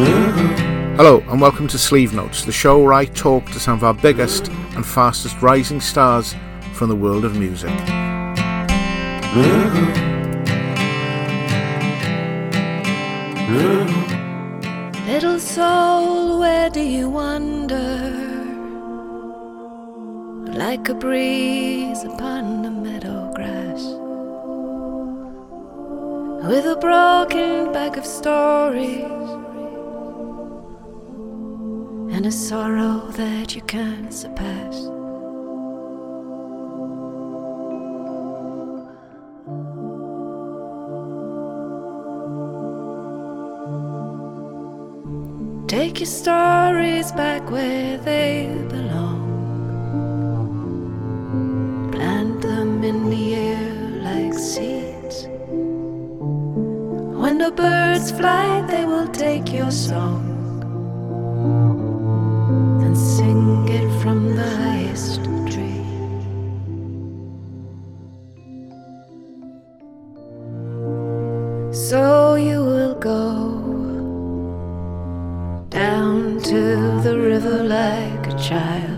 Hello, and welcome to Sleeve Notes, the show where I talk to some of our biggest and fastest rising stars from the world of music. Little soul, where do you wander? Like a breeze upon the meadow grass. With a broken bag of stories and a sorrow that you can't surpass. Take your stories back where they belong. Plant them in the air like seeds. When the birds fly, they will take your song from the highest tree. So you will go down to the river like a child,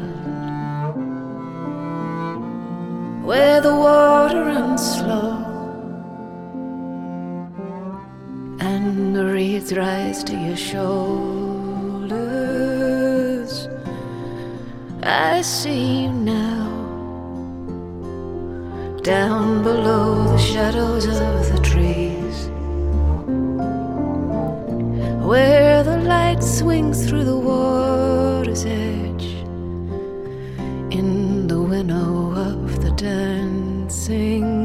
where the water runs slow and the reeds rise to your shoulders. I see you now, down below the shadows of the trees where the light swings through the water's edge in the winnow of the dancing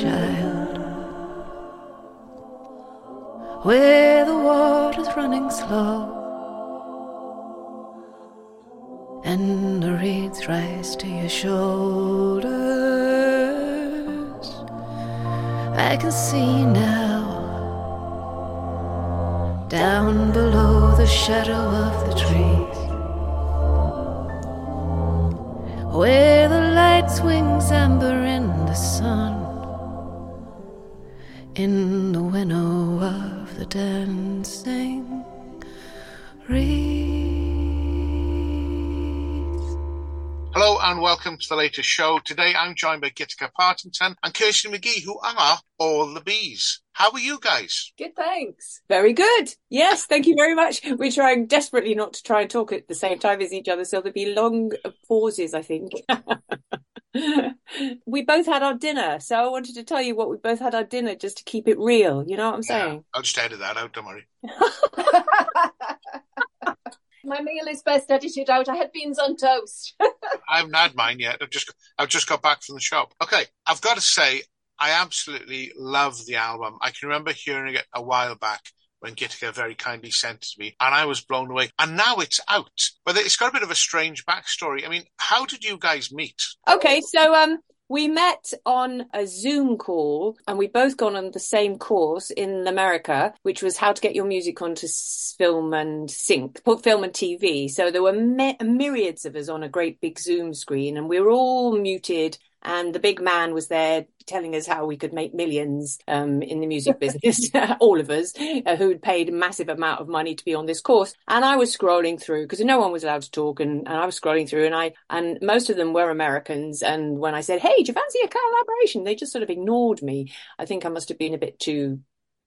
child, where the water's running slow, and the reeds rise to your shoulders. I can see now down below the shadow of the trees, where the light swings amber in the sun, in the winnow of the dancing reeds. Hello and welcome to the latest show. Today I'm joined by Gitika Partington and Kirsty McGee, who are all the bees. How are you guys? Good, thanks. Very good. Yes, thank you very much. We're trying desperately not to try and talk at the same time as each other, so there'll be long pauses, I think. we both had our dinner, so I wanted to tell you what we both had our dinner just to keep it real. You know what I'm saying? I'll just edit that out, don't worry. My meal is best edited out. I had beans on toast. I haven't had mine yet. I've just I've just got back from the shop. Okay, I've got to say I absolutely love the album. I can remember hearing it a while back when Gitika very kindly sent it to me, and I was blown away. And now it's out, but it's got a bit of a strange backstory. I mean, how did you guys meet? Okay, so um, we met on a Zoom call and we both gone on the same course in America, which was how to get your music onto film and sync, film and TV. So there were myriads of us on a great big Zoom screen and we were all muted and the big man was there telling us how we could make millions um, in the music business, all of us uh, who'd paid a massive amount of money to be on this course. And I was scrolling through because no one was allowed to talk, and, and I was scrolling through, and I and most of them were Americans. And when I said, "Hey, do you fancy a collaboration?" they just sort of ignored me. I think I must have been a bit too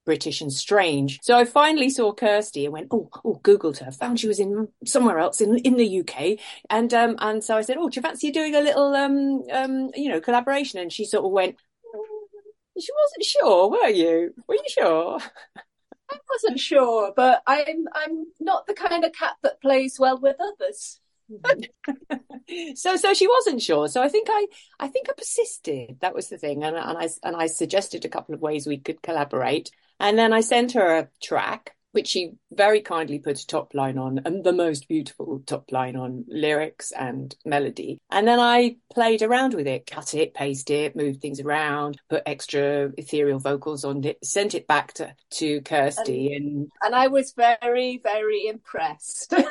British and strange. So I finally saw Kirsty and went, oh, oh, Googled her, found she was in somewhere else in in the UK, and um, and so I said, oh, do you fancy doing a little um um you know collaboration? And she sort of went, she wasn't sure, were you? Were you sure? I wasn't sure, but I'm I'm not the kind of cat that plays well with others. so so she wasn't sure so i think i i think i persisted that was the thing and, and i and i suggested a couple of ways we could collaborate and then i sent her a track which she very kindly put a top line on and the most beautiful top line on lyrics and melody and then i played around with it cut it paste it moved things around put extra ethereal vocals on it sent it back to to kirsty and and, and i was very very impressed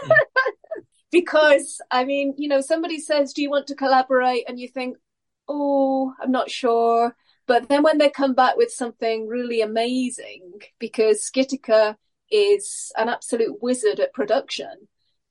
because I mean, you know, somebody says, "Do you want to collaborate?" and you think, "Oh, I'm not sure." But then when they come back with something really amazing, because Gitika is an absolute wizard at production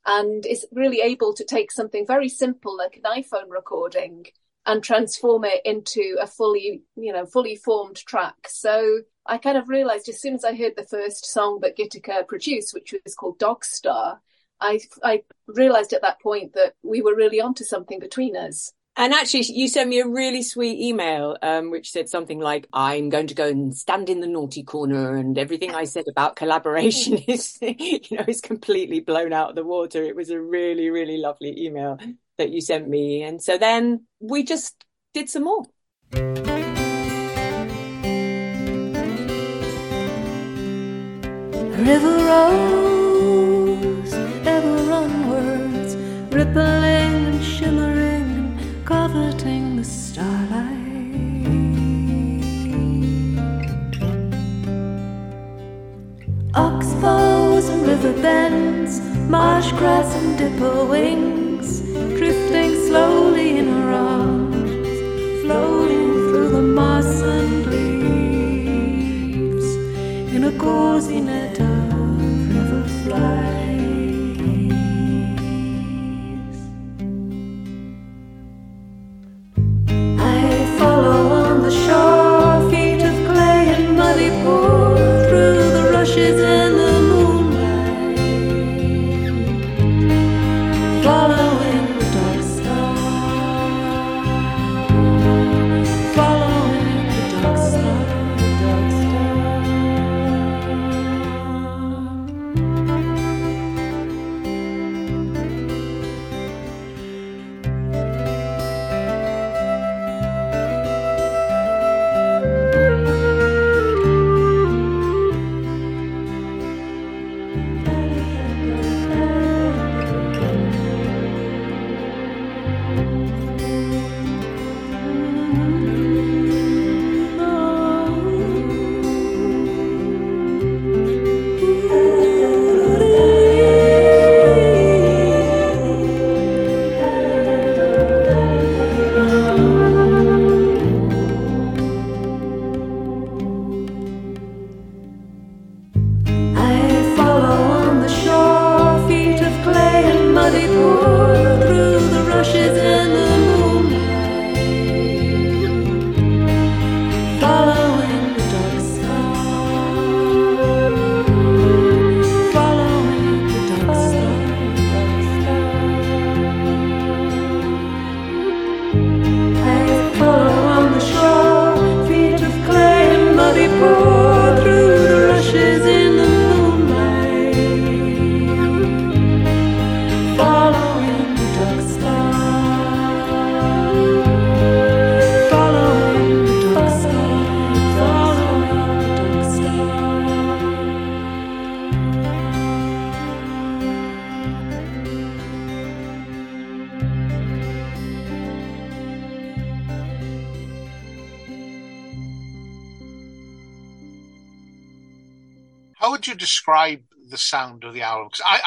and is really able to take something very simple like an iPhone recording and transform it into a fully, you know, fully formed track. So I kind of realized as soon as I heard the first song that Gitika produced, which was called Dog Star, I I realized at that point that we were really onto something between us. And actually, you sent me a really sweet email, um, which said something like, "I'm going to go and stand in the naughty corner," and everything I said about collaboration is, you know, is completely blown out of the water. It was a really, really lovely email that you sent me, and so then we just did some more. River rose ever onwards, and coveting the starlight. Oxbows and river bends, marsh grass and dipper wings, drifting slowly in her arms, floating through the moss and leaves in a cozy net of river flies.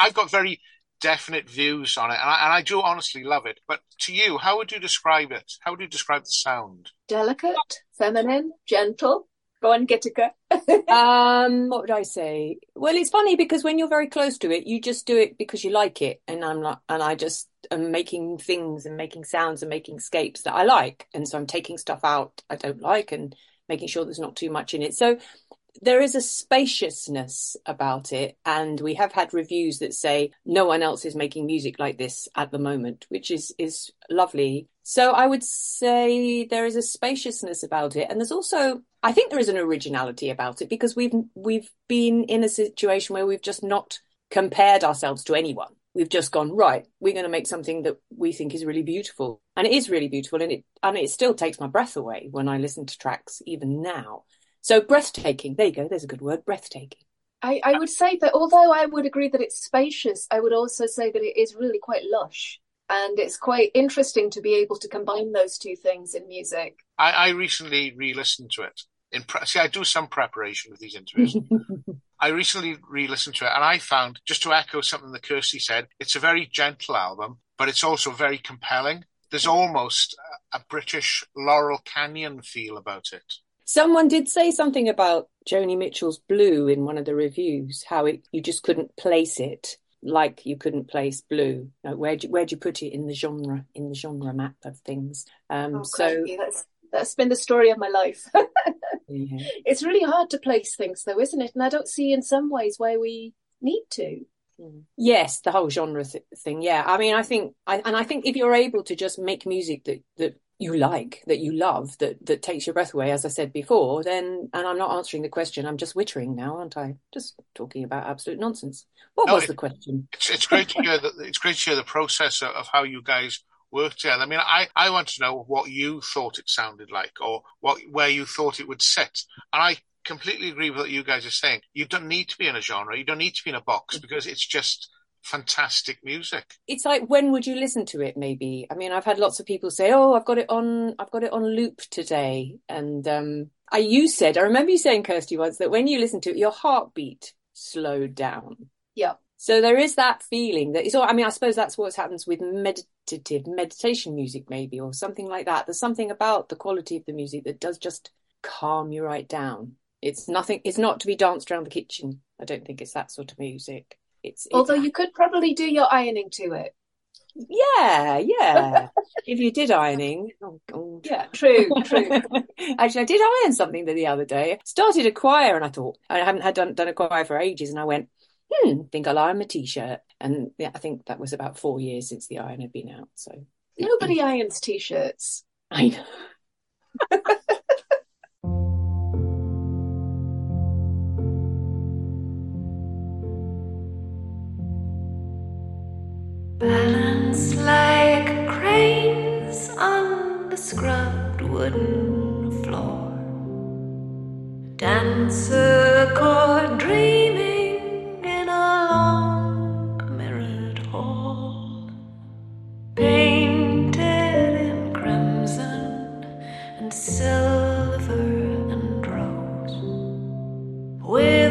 I've got very definite views on it, and I, and I do honestly love it. But to you, how would you describe it? How would you describe the sound? Delicate, feminine, gentle. Go on, Gitika. um, what would I say? Well, it's funny because when you're very close to it, you just do it because you like it, and I'm not, and I just am making things and making sounds and making scapes that I like, and so I'm taking stuff out I don't like and making sure there's not too much in it. So there is a spaciousness about it, and we have had reviews that say no one else is making music like this at the moment, which is is lovely. So I would say there is a spaciousness about it, and there's also I think there is an originality about it because we've we've been in a situation where we've just not compared ourselves to anyone. We've just gone right. We're going to make something that we think is really beautiful, and it is really beautiful, and it and it still takes my breath away when I listen to tracks even now. So breathtaking. There you go. There's a good word. Breathtaking. I, I would say that although I would agree that it's spacious, I would also say that it is really quite lush. And it's quite interesting to be able to combine those two things in music. I, I recently re-listened to it. In pre- see, I do some preparation with these interviews. I recently re-listened to it, and I found, just to echo something that Kirsty said, it's a very gentle album, but it's also very compelling. There's almost a British Laurel Canyon feel about it. Someone did say something about Joni Mitchell's Blue in one of the reviews, how it you just couldn't place it like you couldn't place Blue. Like where'd you, where'd you put it in the genre in the genre map of things? Um, Oh, so that's that's been the story of my life. yeah. it's really hard to place things, though, isn't it? And I don't see in some ways why we need to. Yes, the whole genre th- thing. Yeah, I mean, I think, I, and I think if you're able to just make music that that you like, that you love, that that takes your breath away, as I said before, then, and I'm not answering the question, I'm just wittering now, aren't I? Just talking about absolute nonsense. What No, was it- the question? It's, it's great to hear that. It's great to hear the process of, of how you guys worked together. I mean, I, I want to know what you thought it sounded like, or what where you thought it would sit. And I completely agree with what you guys are saying. You don't need to be in a genre. You don't need to be in a box mm-hmm. because it's just fantastic music. It's like when would you listen to it? Maybe. I mean, I've had lots of people say, "Oh, I've got it on, I've got it on loop today," and um, I you said, I remember you saying, Kirsty, once that when you listen to it, your heartbeat slowed down. Yeah. So there is that feeling that it's all, I mean, I suppose that's what happens with meditative meditation music, maybe, or something like that. There's something about the quality of the music that does just calm you right down. It's nothing, it's not to be danced around the kitchen. I don't think it's that sort of music. It's, it's Although you could probably do your ironing to it. yeah, yeah. if you did ironing, oh God. Yeah, true, true. Actually, I did iron something the, the other day. Started a choir, and I thought I haven't had done, done a choir for ages, and I went, hmm, think I'll iron my t-shirt. And yeah, I think that was about four years since the iron had been out. So Nobody irons t-shirts. I know. Balance like cranes on the scrubbed wooden floor. Dancer chord dreaming in a long mirrored hall. Painted in crimson and silver and rose. With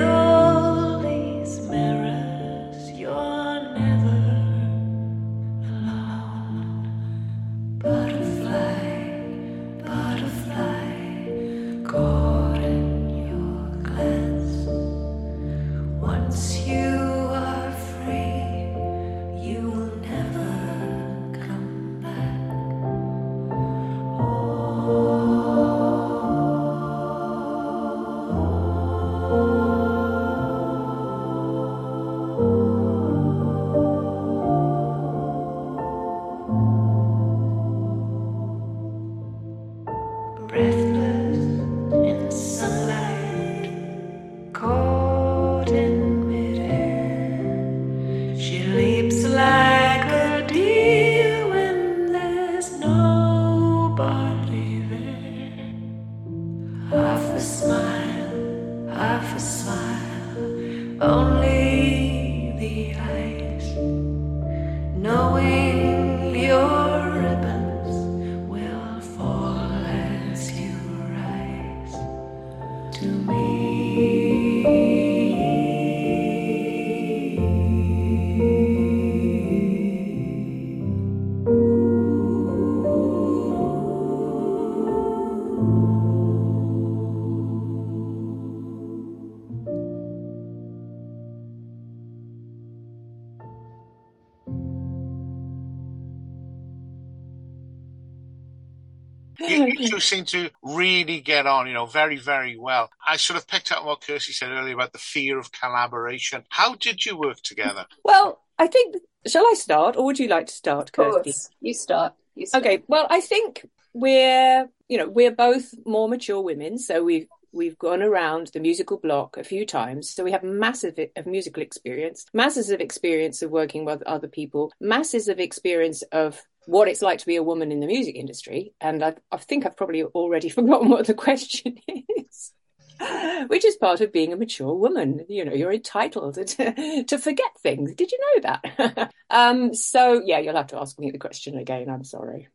seem to really get on, you know, very, very well. I sort of picked up what Kirsty said earlier about the fear of collaboration. How did you work together? Well, I think, shall I start or would you like to start, Of Kirsty? course, you start. You start. Okay, well, I think we're, you know, we're both more mature women, so we've we've gone around the musical block a few times, so we have massive of musical experience, masses of experience of working with other people, masses of experience of what it's like to be a woman in the music industry, and I, I think I've probably already forgotten what the question is. Which is part of being a mature woman. You know, you're entitled to, to forget things. Did you know that? um, so, yeah, you'll have to ask me the question again. I'm sorry.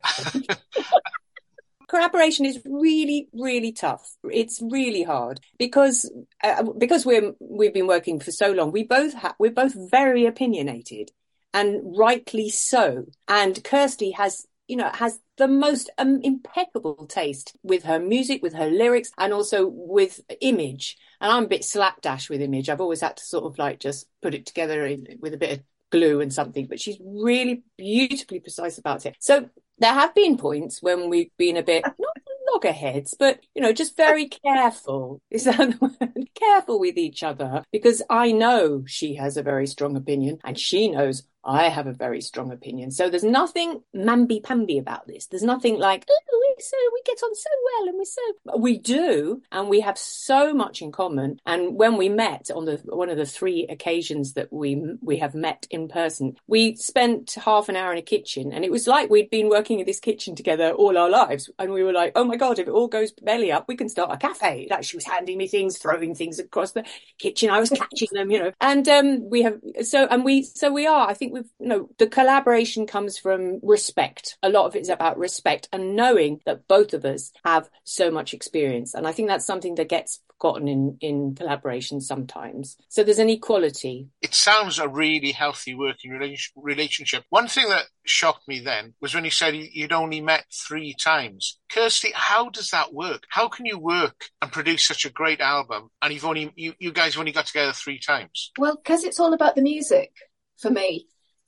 collaboration is really really tough it's really hard because uh, because we're we've been working for so long we both ha- we're both very opinionated and rightly so and kirsty has you know has the most um, impeccable taste with her music with her lyrics and also with image and i'm a bit slapdash with image i've always had to sort of like just put it together in, with a bit of glue and something but she's really beautifully precise about it so there have been points when we've been a bit not loggerheads, but you know, just very careful. Is that the word? Careful with each other because I know she has a very strong opinion and she knows I have a very strong opinion. So there's nothing mamby pamby about this. There's nothing like, oh, we so we get on so well and we're so we do, and we have so much in common. And when we met on the one of the three occasions that we we have met in person, we spent half an hour in a kitchen, and it was like we'd been working in this kitchen together all our lives. And we were like, oh my god, if it all goes belly up, we can start a cafe. Like she was handing me things, throwing things across the kitchen. I was catching them, you know. And um, we have so and we so we are. I think we've you know the collaboration comes from respect. A lot of it is about respect and knowing that both of us have so much experience. And I think that's something that gets forgotten in, in collaboration sometimes. So there's an equality. It sounds a really healthy working relation- relationship. One thing that shocked me then was when you said you'd only met three times. Kirsty, how does that work? How can you work and produce such a great album and you've only you, you guys have only got together three times? Well, because it's all about the music for me.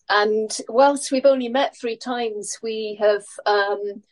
And whilst we've only met three times, we have um,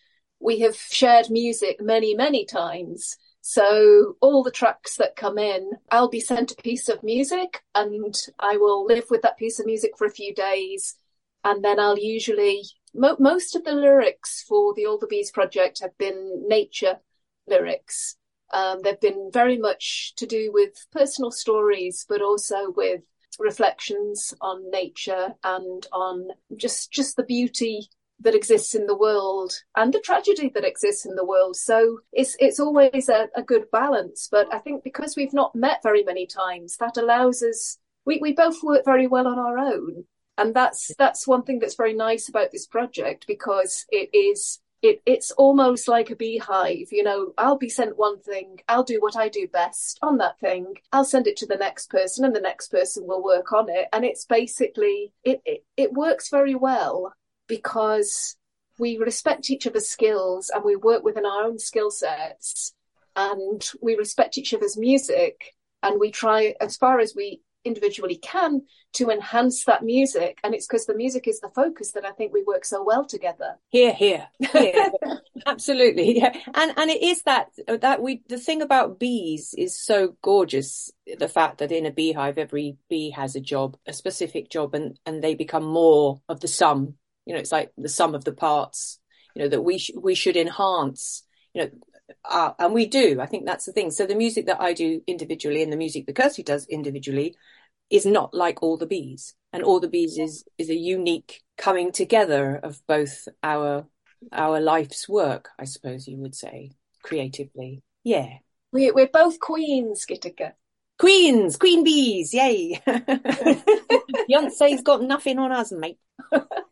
we have shared music many, many times. So all the tracks that come in, I'll be sent a piece of music and I will live with that piece of music for a few days. And then I'll usually, mo- most of the lyrics for the All the Bees project have been nature lyrics. Um, they've been very much to do with personal stories, but also with reflections on nature and on just just the beauty that exists in the world and the tragedy that exists in the world. So it's it's always a, a, good balance. But I think because we've not met very many times, that allows us we, we both work very well on our own. And that's that's one thing that's very nice about this project because it is it, it's almost like a beehive. You know, I'll be sent one thing, I'll do what I do best on that thing, I'll send it to the next person, and the next person will work on it. And it's basically it, it, it works very well because we respect each other's skills and we work within our own skill sets and we respect each other's music and we try as far as we individually can to enhance that music. And it's because the music is the focus that i think we work so well together. Here here, here. absolutely yeah. And and it is that that we the thing about bees is so gorgeous the fact that in a beehive every bee has a job a specific job and and they become more of the sum. You know it's like the sum of the parts you know that we sh- we should enhance. You know uh, and we do i think that's the thing. So the music that i do individually and the music that kirsty does individually is not like all the bees. And all the bees is is a unique coming together of both our our life's work i suppose you would say creatively. Yeah. We, we're both queens Gitika. queens! Queen bees! Yay! Beyonce's got nothing on us mate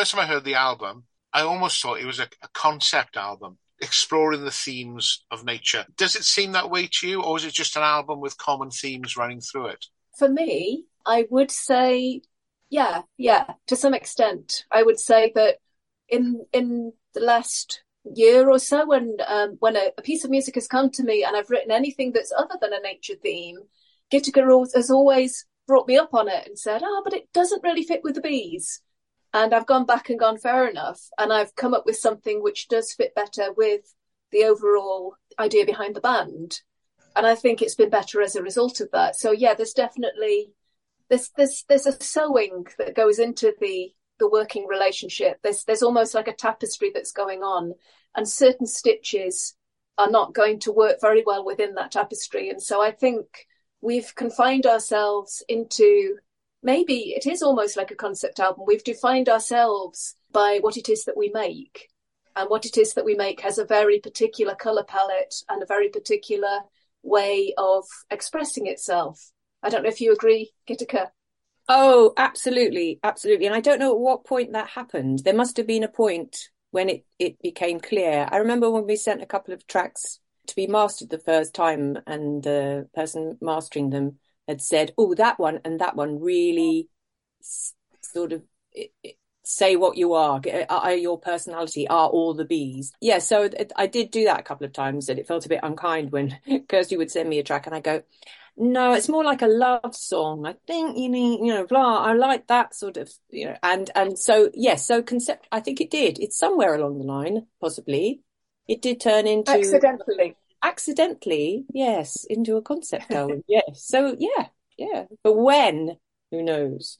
first time I heard the album, I almost thought it was a, a concept album exploring the themes of nature. Does it seem that way to you, or is it just an album with common themes running through it? For me, I would say, yeah, yeah, to some extent. I would say that in in the last year or so, when um, when a, a piece of music has come to me and I've written anything that's other than a nature theme, al- has always brought me up on it and said, "Oh, but it doesn't really fit with the bees." And I've gone back and gone fair enough, and I've come up with something which does fit better with the overall idea behind the band. And I think it's been better as a result of that. So yeah, there's definitely there's there's there's a sewing that goes into the the working relationship. There's there's almost like a tapestry that's going on, and certain stitches are not going to work very well within that tapestry. And so I think we've confined ourselves into maybe it is almost like a concept album. We've defined ourselves by what it is that we make. And what it is that we make has a very particular colour palette and a very particular way of expressing itself. I don't know if you agree, Gitika. Oh, absolutely, absolutely. And I don't know at what point that happened. There must have been a point when it, it became clear. I remember when we sent a couple of tracks to be mastered the first time, and the person mastering them had said, "Oh, that one and that one really s- sort of it, it, say what you are, are your personality, are all the bees." Yeah, so it, I did do that a couple of times, and it felt a bit unkind when Kirsty would send me a track, and I go, "No, it's more like a love song. I think you need, you know, blah. I like that sort of, you know." And and so yes, so concept. I think it did. It's somewhere along the line, possibly. It did turn into Accidentally. Accidentally, yes, into a concept album. yes. So yeah, yeah. But when? Who knows?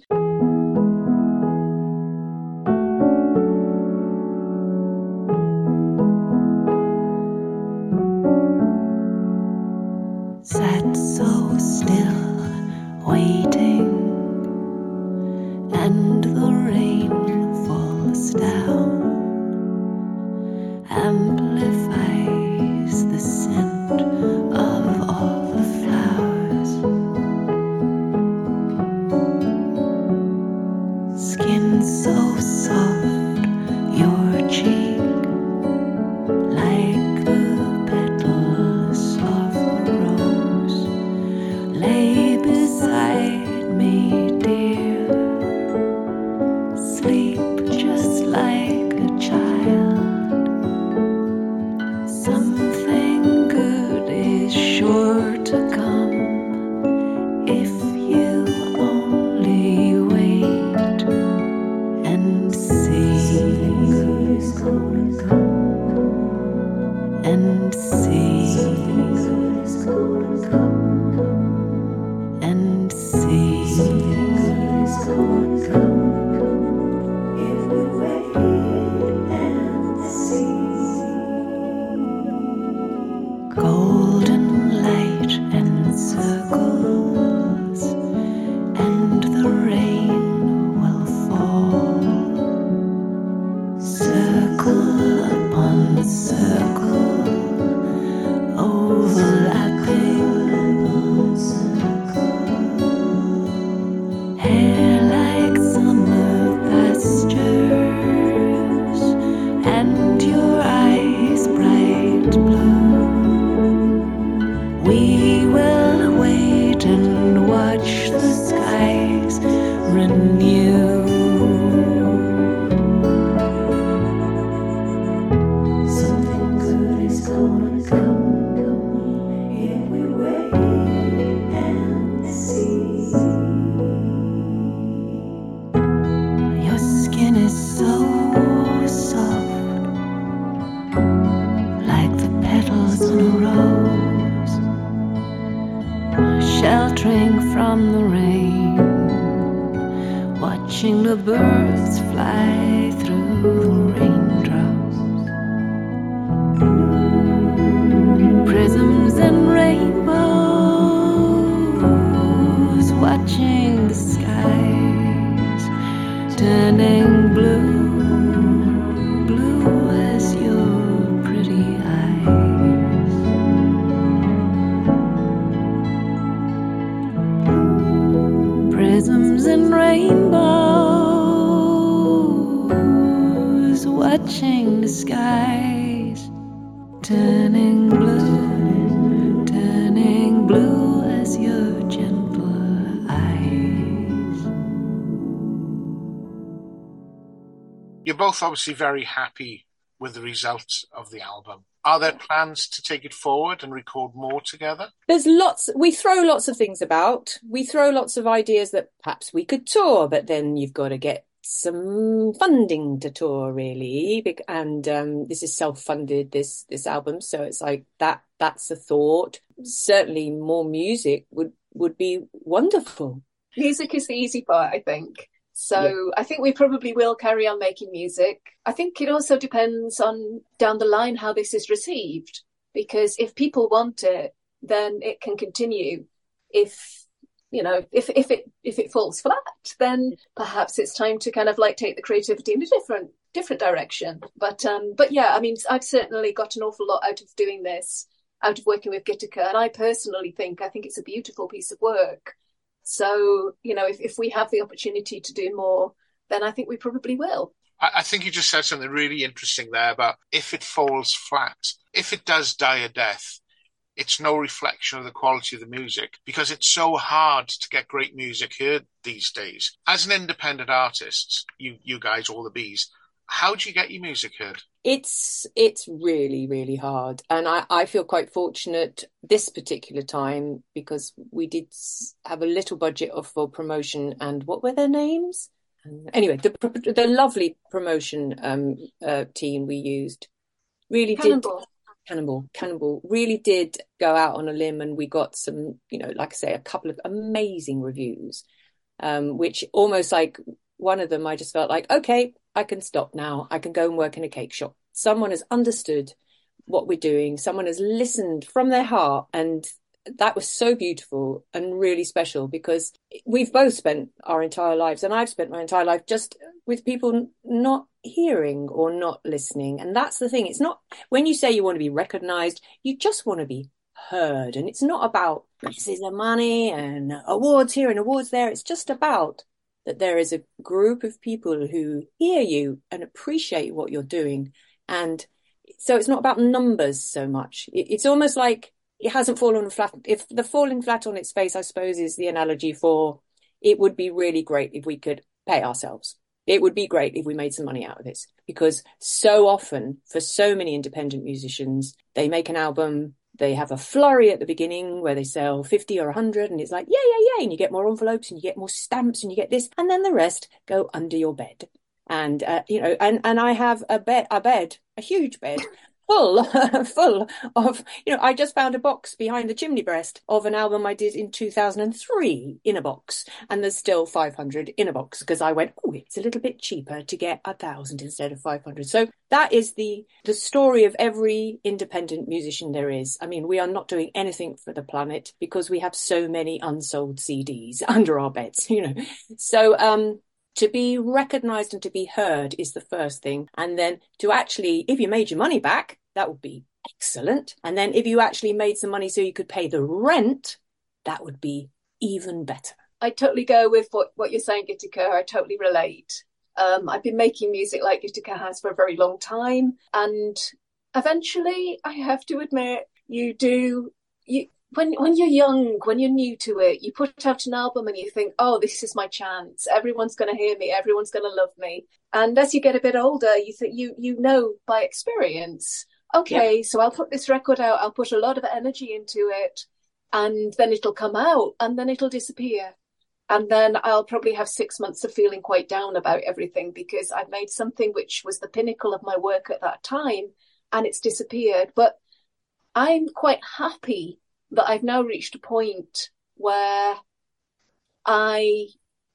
You're both obviously very happy with the results of the album. Are there plans to take it forward and record more together? There's lots, we throw lots of things about. We throw lots of ideas that perhaps we could tour, but then you've got to get some funding to tour really. And um, this is self-funded, this this album. So it's like that that's a thought. Certainly more music would would be wonderful. Music is the easy part, I think. So I think we probably will carry on making music. I think it also depends on down the line how this is received, because if people want it, then it can continue. If you know, if if it if it falls flat, then perhaps it's time to kind of like take the creativity in a different different direction. But um, but yeah, I mean, I've certainly got an awful lot out of doing this, out of working with Gitika, and I personally think I think it's a beautiful piece of work. So, you know, if, if we have the opportunity to do more, then I think we probably will. I, think you just said something really interesting there about if it falls flat, if it does die a death, it's no reflection of the quality of the music because it's so hard to get great music heard these days. As an independent artist, you you guys, all the bees, how do you get your music heard? It's it's really really hard, and I I feel quite fortunate this particular time because we did have a little budget of for promotion, and what were their names? Anyway, the the lovely promotion um uh, team we used really did Cannonball. Cannonball, Cannonball really did go out on a limb, and we got some, you know, like I say, a couple of amazing reviews, um, which almost like one of them, I just felt like, okay, I can stop now. I can go and work in a cake shop. Someone has understood what we're doing. Someone has listened from their heart, and that was so beautiful and really special because we've both spent our entire lives, and I've spent my entire life just with people not hearing or not listening. And that's the thing. It's not when you say you want to be recognized, you just want to be heard. And it's not about prizes and money and awards here and awards there. It's just about that there is a group of people who hear you and appreciate what you're doing. And so it's not about numbers so much. It's almost like it hasn't fallen flat. If the falling flat on its face, I suppose, is the analogy for it would be really great if we could pay ourselves. It would be great if we made some money out of this because so often for so many independent musicians, they make an album, they have a flurry at the beginning where they sell 50 or 100 and it's like, yeah, yeah, yeah. And you get more envelopes and you get more stamps and you get this. And then the rest go under your bed. And, uh, you know, and, and I have a bed, a bed, a huge bed full, full of, you know, I just found a box behind the chimney breast of an album I did in 2003 in a box. And there's still 500 in a box because I went, oh, it's a little bit cheaper to get a thousand instead of 500. So that is the, the story of every independent musician there is. I mean, we are not doing anything for the planet because we have so many unsold CDs under our beds, you know. So, um, to be recognized and to be heard is the first thing. And then to actually, if you made your money back, that would be excellent. And then if you actually made some money so you could pay the rent, that would be even better. I totally go with what, what you're saying, Gitika. I totally relate. Um, I've been making music like Gitika has for a very long time, and eventually, I have to admit, you do you when when you're young, when you're new to it, you put out an album and you think, "Oh, this is my chance. Everyone's going to hear me. Everyone's going to love me." And as you get a bit older, you think you you know by experience. Okay, yeah. so I'll put this record out. I'll put a lot of energy into it, and then it'll come out, and then it'll disappear, and then I'll probably have six months of feeling quite down about everything because I've made something which was the pinnacle of my work at that time, and it's disappeared. But I'm quite happy that I've now reached a point where I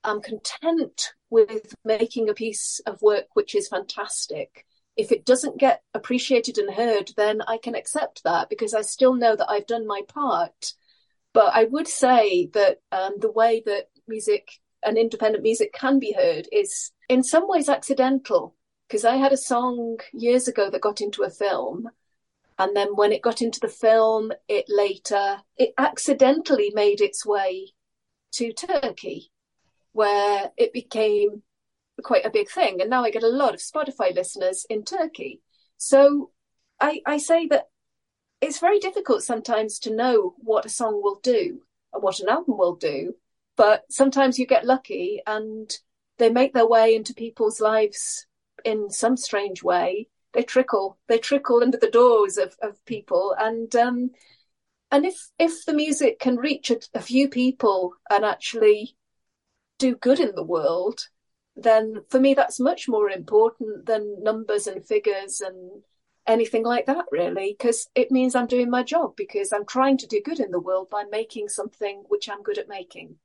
am content with making a piece of work which is fantastic. If it doesn't get appreciated and heard, then I can accept that because I still know that I've done my part. But I would say that um, the way that music and independent music can be heard is in some ways accidental. Because I had a song years ago that got into a film and then when it got into the film, it later, it accidentally made its way to Turkey, where it became quite a big thing. And now I get a lot of Spotify listeners in Turkey. So I, I say that it's very difficult sometimes to know what a song will do and what an album will do. But sometimes you get lucky and they make their way into people's lives in some strange way they trickle they trickle under the doors of, of people. And um, and if if the music can reach a, a few people and actually do good in the world then for me that's much more important than numbers and figures and anything like that really because it means i'm doing my job because i'm trying to do good in the world by making something which i'm good at making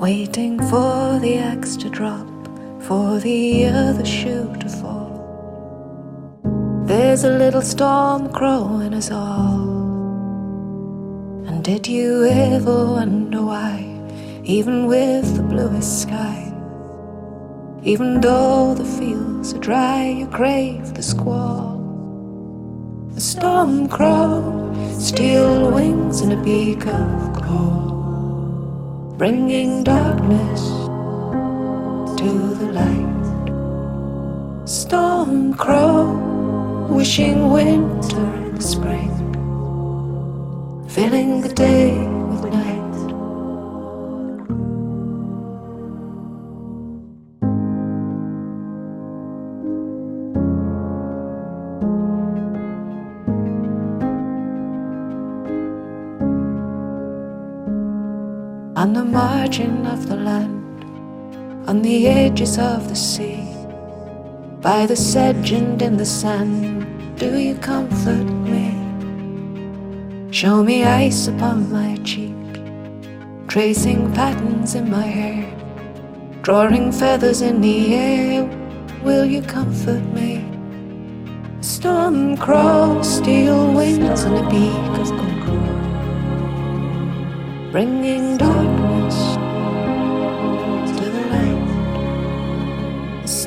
Waiting for the axe to drop, for the other shoe to fall. There's a little storm growing us all. And did you ever wonder why, even with the bluest sky, even though the fields are dry, you crave the squall? A storm crow, steel wings and a beak of gold bringing darkness to the light. Storm crow, wishing winter and spring, filling the day margin of the land, on the edges of the sea, by the sedge and in the sand, do you comfort me? Show me ice upon my cheek, tracing patterns in my hair, drawing feathers in the air, will you comfort me? Storm crow, steel wings and a beak of gold bringing darkness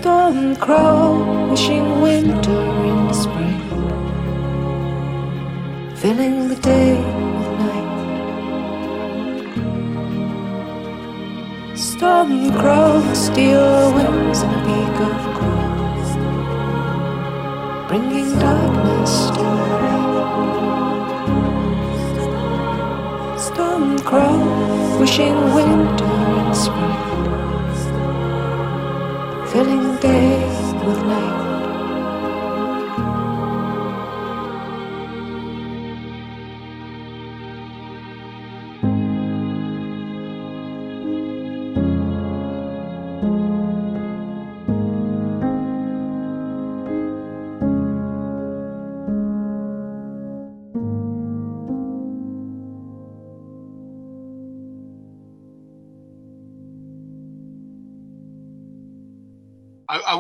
storm crow wishing winter in spring, filling the day with night. Storm crow, steel wings and a beak of gold, bringing darkness to the light. storm crow, wishing winter and spring, filling day with night.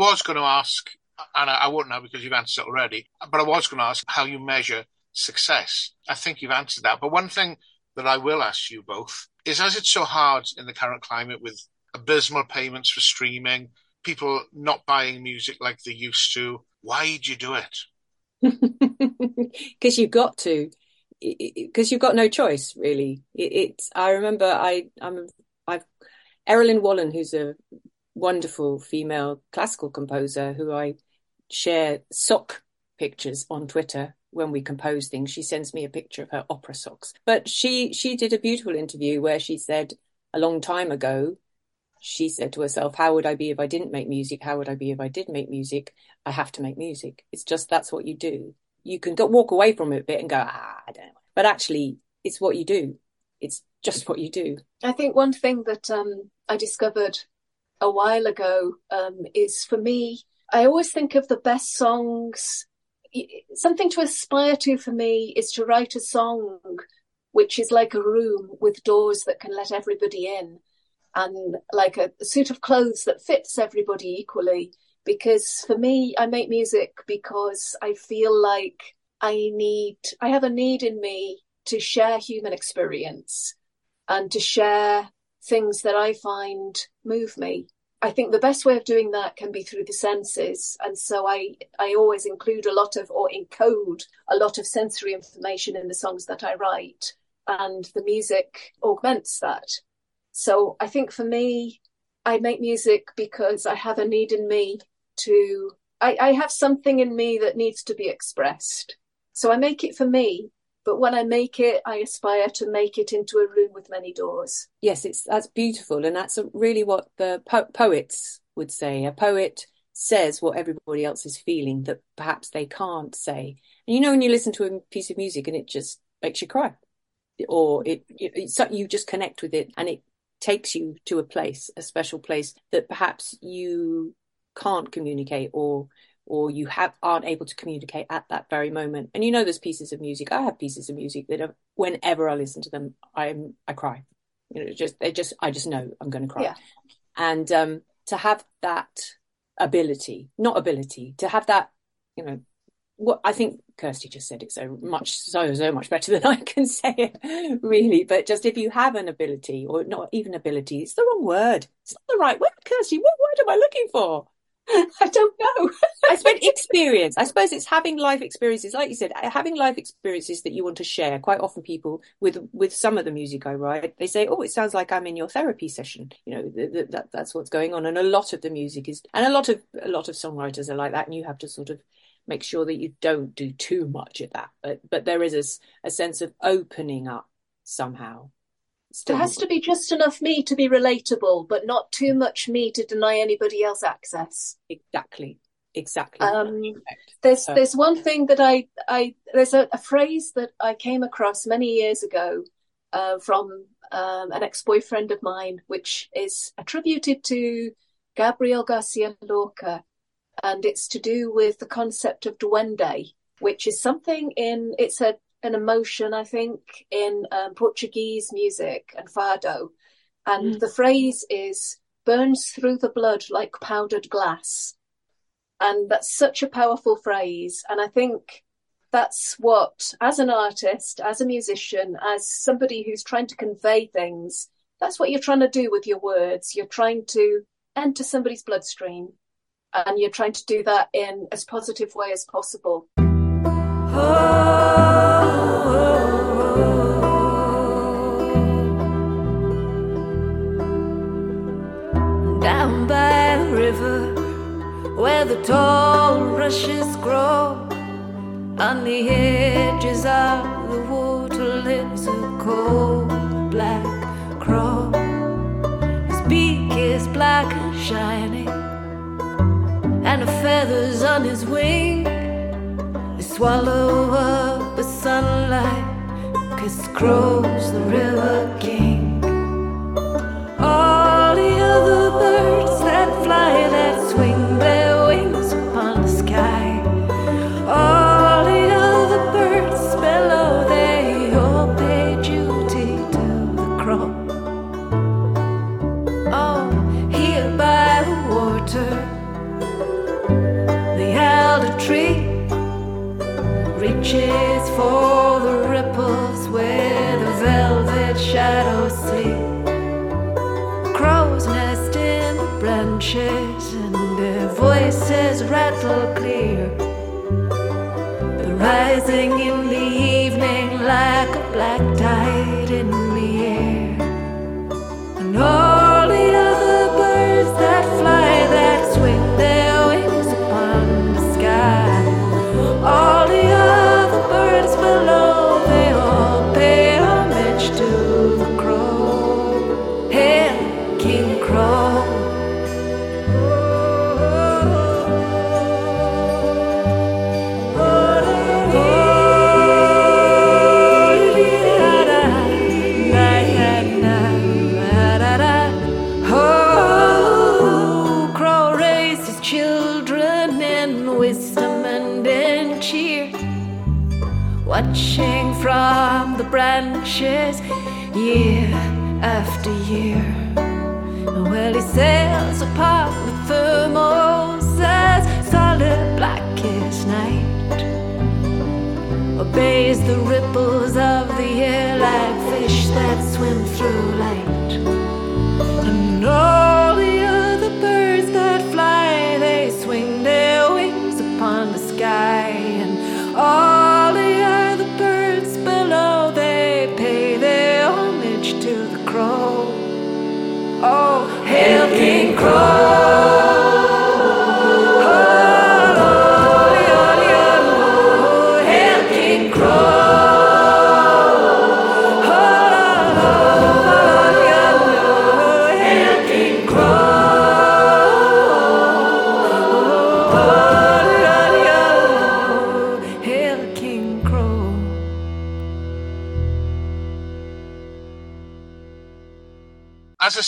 Was going to ask, and I, I won't know because you've answered it already, but I was going to ask how you measure success. I think you've answered that. But one thing that I will ask you both is as it's so hard in the current climate with abysmal payments for streaming, people not buying music like they used to, why do you do it? because you've got to because you've got no choice really it, it's i remember i i'm i've Errollyn Wallen who's a wonderful female classical composer who i share sock pictures on twitter when we compose things she sends me a picture of her opera socks but she she did a beautiful interview where she said a long time ago she said to herself, How would I be if I didn't make music? How would I be if I did make music? I have to make music. It's just that's what you do. You can go walk away from it a bit and go, Ah, I don't know. But actually, it's what you do. It's just what you do. I think one thing that um, I discovered a while ago um, is for me, I always think of the best songs. Something to aspire to for me is to write a song which is like a room with doors that can let everybody in and like a, a suit of clothes that fits everybody equally. Because for me, I make music because I feel like I need, I have a need in me to share human experience and to share things that I find move me. I think the best way of doing that can be through the senses. And so I, I always include a lot of or encode a lot of sensory information in the songs that I write. And the music augments that. So I think for me, I make music because I have a need in me to, I, I have something in me that needs to be expressed. So I make it for me, but when I make it, I aspire to make it into a room with many doors. Yes, it's that's beautiful, and that's really what the po- poets would say. A poet says what everybody else is feeling that perhaps they can't say. And you know, when you listen to a piece of music and it just makes you cry, or it, it, you just connect with it, and it takes you to a place, a special place that perhaps you can't communicate or or you have aren't able to communicate at that very moment. And you know, there's pieces of music. I have pieces of music that are, whenever I listen to them, I'm I cry. You know, just they just I just know I'm going to cry. Yeah. And um, to have that ability, not ability, to have that, you know, what I think Kirsty just said it so much, so so much better than I can say it, really. But just if you have an ability, or not even ability, it's the wrong word. It's not the right word, Kirsty. What word am I looking for? I don't know. I suppose experience. I suppose it's having life experiences, like you said, uh, having life experiences that you want to share. Quite often, people with with some of the music I write, they say, "Oh, it sounds like I'm in your therapy session." You know, th- th- that that's what's going on. And a lot of the music is, and a lot of a lot of songwriters are like that, and you have to sort of make sure that you don't do too much of that. But but there is a, a sense of opening up somehow. Still there has to be just enough me to be relatable, but not too much me to deny anybody else access. Exactly. Exactly. Um, there's so. there's one thing that I I there's a, a, phrase that I came across many years ago uh, from um, an ex boyfriend of mine, which is attributed to Gabriel Garcia Lorca, and it's to do with the concept of duende, which is something in it's a an emotion I think in um, Portuguese music and fado, and mm. the phrase is burns through the blood like powdered glass, and that's such a powerful phrase, and I think that's what as an artist as a musician as somebody who's trying to convey things that's what you're trying to do with your words you're trying to enter somebody's bloodstream and you're trying to do that in as positive way as possible. Where the tall rushes grow, on the edges of the water lives a cold black crow. His beak is black and shiny and the feathers on his wing. They swallow up the sunlight, cause crow's the river king. All the other birds that fly, that swing rising in the evening like a black tide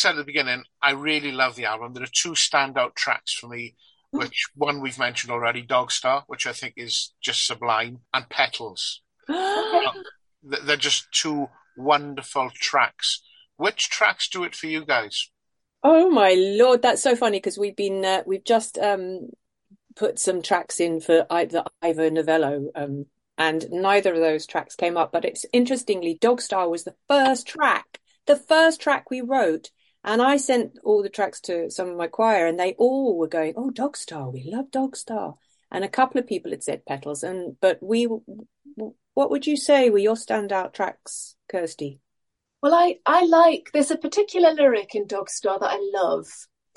said at the beginning, I really love the album. There are two standout tracks for me, which one we've mentioned already, Dog Star, which I think is just sublime, and Petals. Th- They're just two wonderful tracks. Which tracks do it for you guys? Oh my Lord, that's so funny because we've been uh, we've just um put some tracks in for I, the Ivor Novello um and neither of those tracks came up but it's interestingly Dog Star was the first track the first track we wrote and I sent all the tracks to some of my choir and they all were going oh Dogstar we love Dogstar and a couple of people had said Petals and but we what would you say were your standout tracks Kirsty Well, I, I like, there's a particular lyric in Dogstar that I love,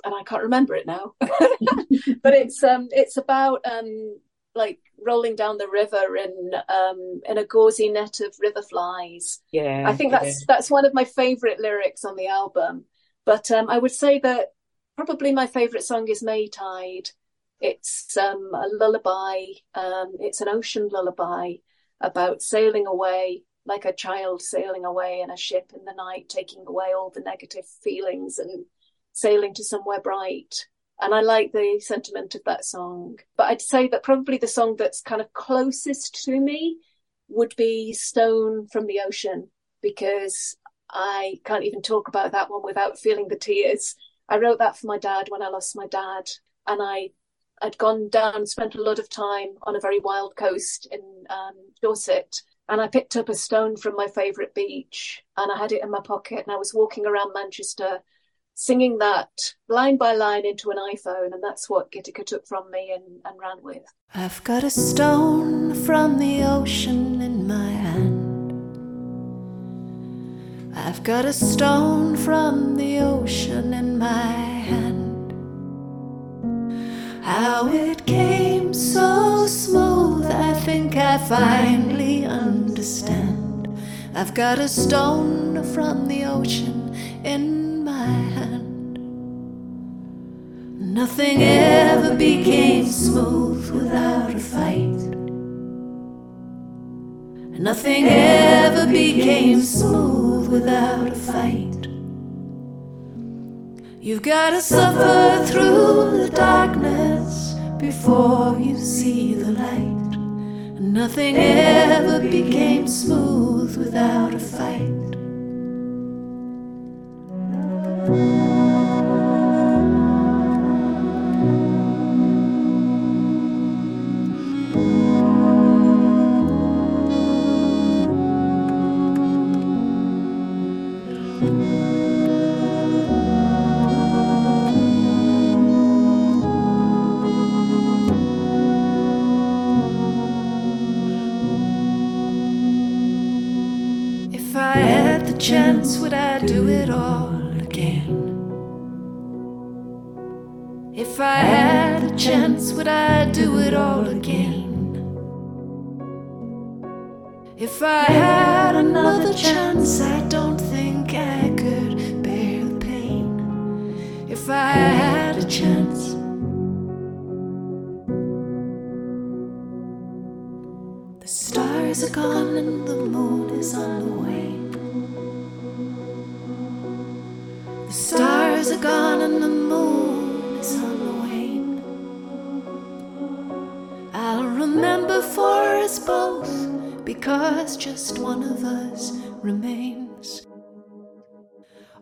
and I can't remember it now. but it's um it's about um like rolling down the river in um in a gauzy net of river flies. yeah I think that's that's one of my favorite lyrics on the album. But um I would say that probably my favorite song is Maytide. It's um a lullaby, um it's an ocean lullaby about sailing away like a child sailing away in a ship in the night, taking away all the negative feelings and sailing to somewhere bright. And I like the sentiment of that song. But I'd say that probably the song that's kind of closest to me would be Stone from the Ocean, because I can't even talk about that one without feeling the tears. I wrote that for my dad when I lost my dad, and I I'd gone down, spent a lot of time on a very wild coast in um, Dorset, and I picked up a stone from my favourite beach, and I had it in my pocket, and I was walking around Manchester, singing that line by line into an iPhone, and that's what Gitika took from me and, and ran with. I've got a stone from the ocean in my I've got a stone from the ocean in my hand. How it came so smooth, I think I finally understand. I've got a stone from the ocean in my hand. Nothing ever became smooth without a fight. Nothing ever became smooth without a fight. You've gotta suffer through the darkness before you see the light. Nothing ever became smooth without a fight.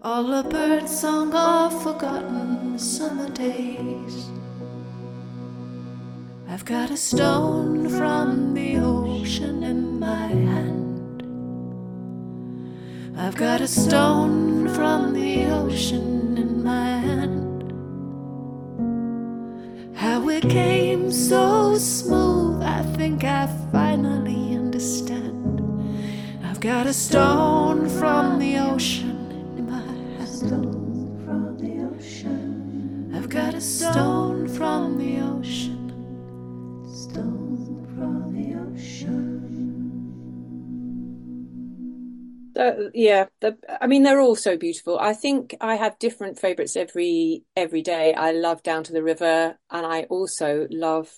All the bird song of forgotten summer days. I've got a stone from the ocean in my hand. I've got a stone from the ocean in my hand. How it came so smooth, I think I finally understand. I've got a stone from the ocean. Stone from the ocean. I've got a stone from the ocean. Stone from the ocean. Yeah, the, I mean they're all so beautiful. I think I have different favorites every every day. I love Down to the River, and I also love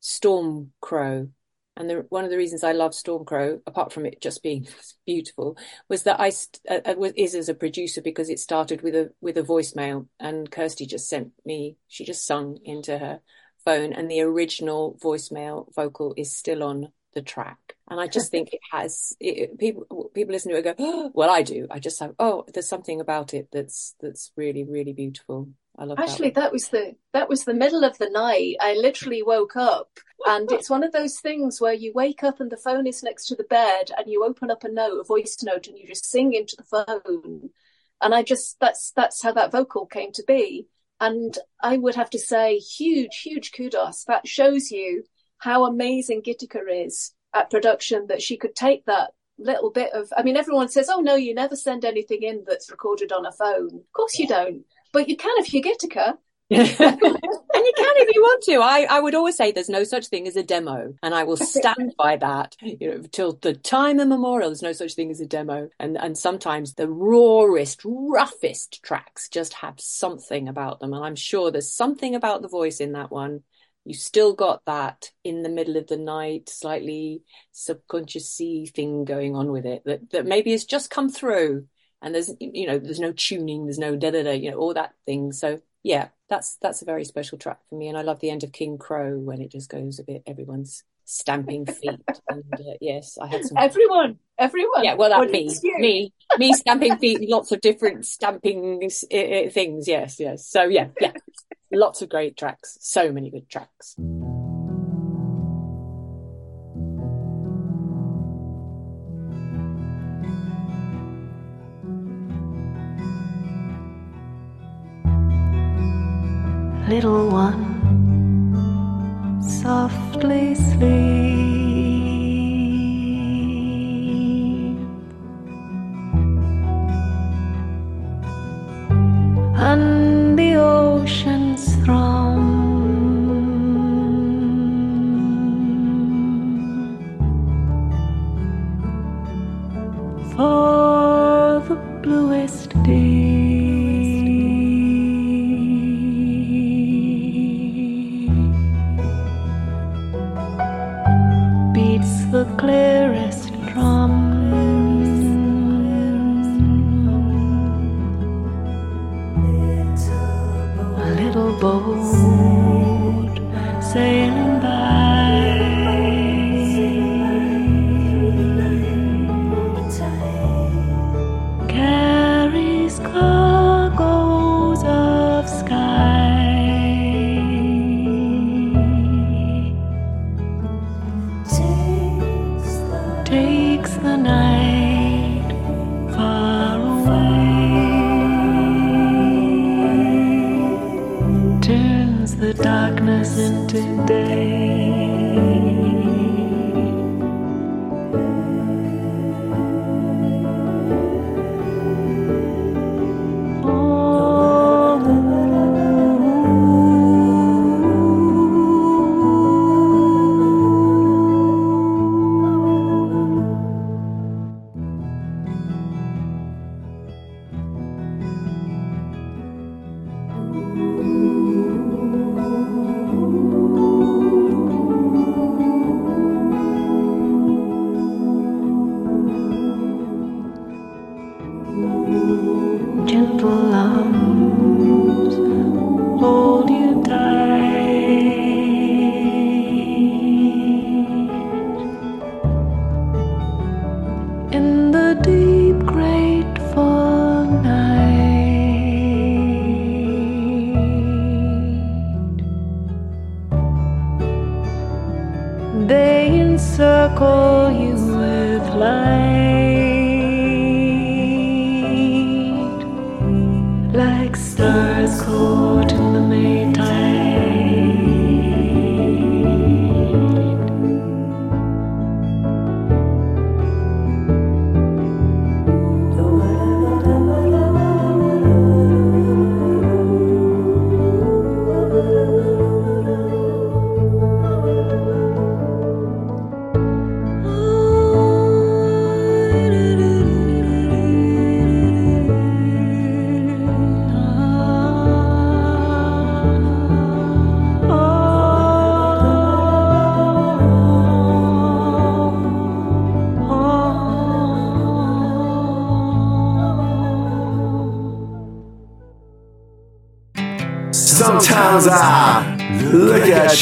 Storm Crow. And the, one of the reasons I love Stormcrow, apart from it just being beautiful, was that I uh, uh is as a producer because it started with a with a voicemail, and Kirsty just sent me. She just sung into her phone, and the original voicemail vocal is still on the track. And I just think it has it, people people listen to it go, oh, well, I do. I just have oh, there's something about it that's that's really really beautiful. I love Actually, that, that was the that was the middle of the night. I literally woke up, and it's one of those things where you wake up and the phone is next to the bed, and you open up a note, a voice note, and you just sing into the phone. And I just that's that's how that vocal came to be. And I would have to say, huge, huge kudos. That shows you how amazing Gitika is at production that she could take that little bit of I mean everyone says, Oh no, you never send anything in that's recorded on a phone. Of course you don't. But you can if you're Gitika. and you can if you want to. I, I would always say there's no such thing as a demo, and I will stand by that. You know, till the time immemorial, there's no such thing as a demo. And and sometimes the rawest, roughest tracks just have something about them, and I'm sure there's something about the voice in that one you still got that in the middle of the night, slightly subconscious thing going on with it that, that maybe has just come through and there's, you know, there's no tuning, there's no da da da, you know, all that thing. So yeah, that's, that's a very special track for me. And I love the end of King Crow when it just goes a bit, everyone's stamping feet. and uh, yes, I had some. Everyone, everyone. Yeah, well, that me, me, me stamping feet, lots of different stamping things. Yes, yes. So yeah, yeah. Lots of great tracks. So many good tracks. Little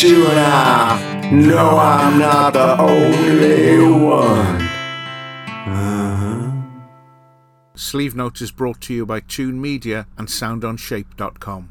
you and I know I'm not the only one. Sleeve Note is brought to you by Tune Media and SoundOnShape.com.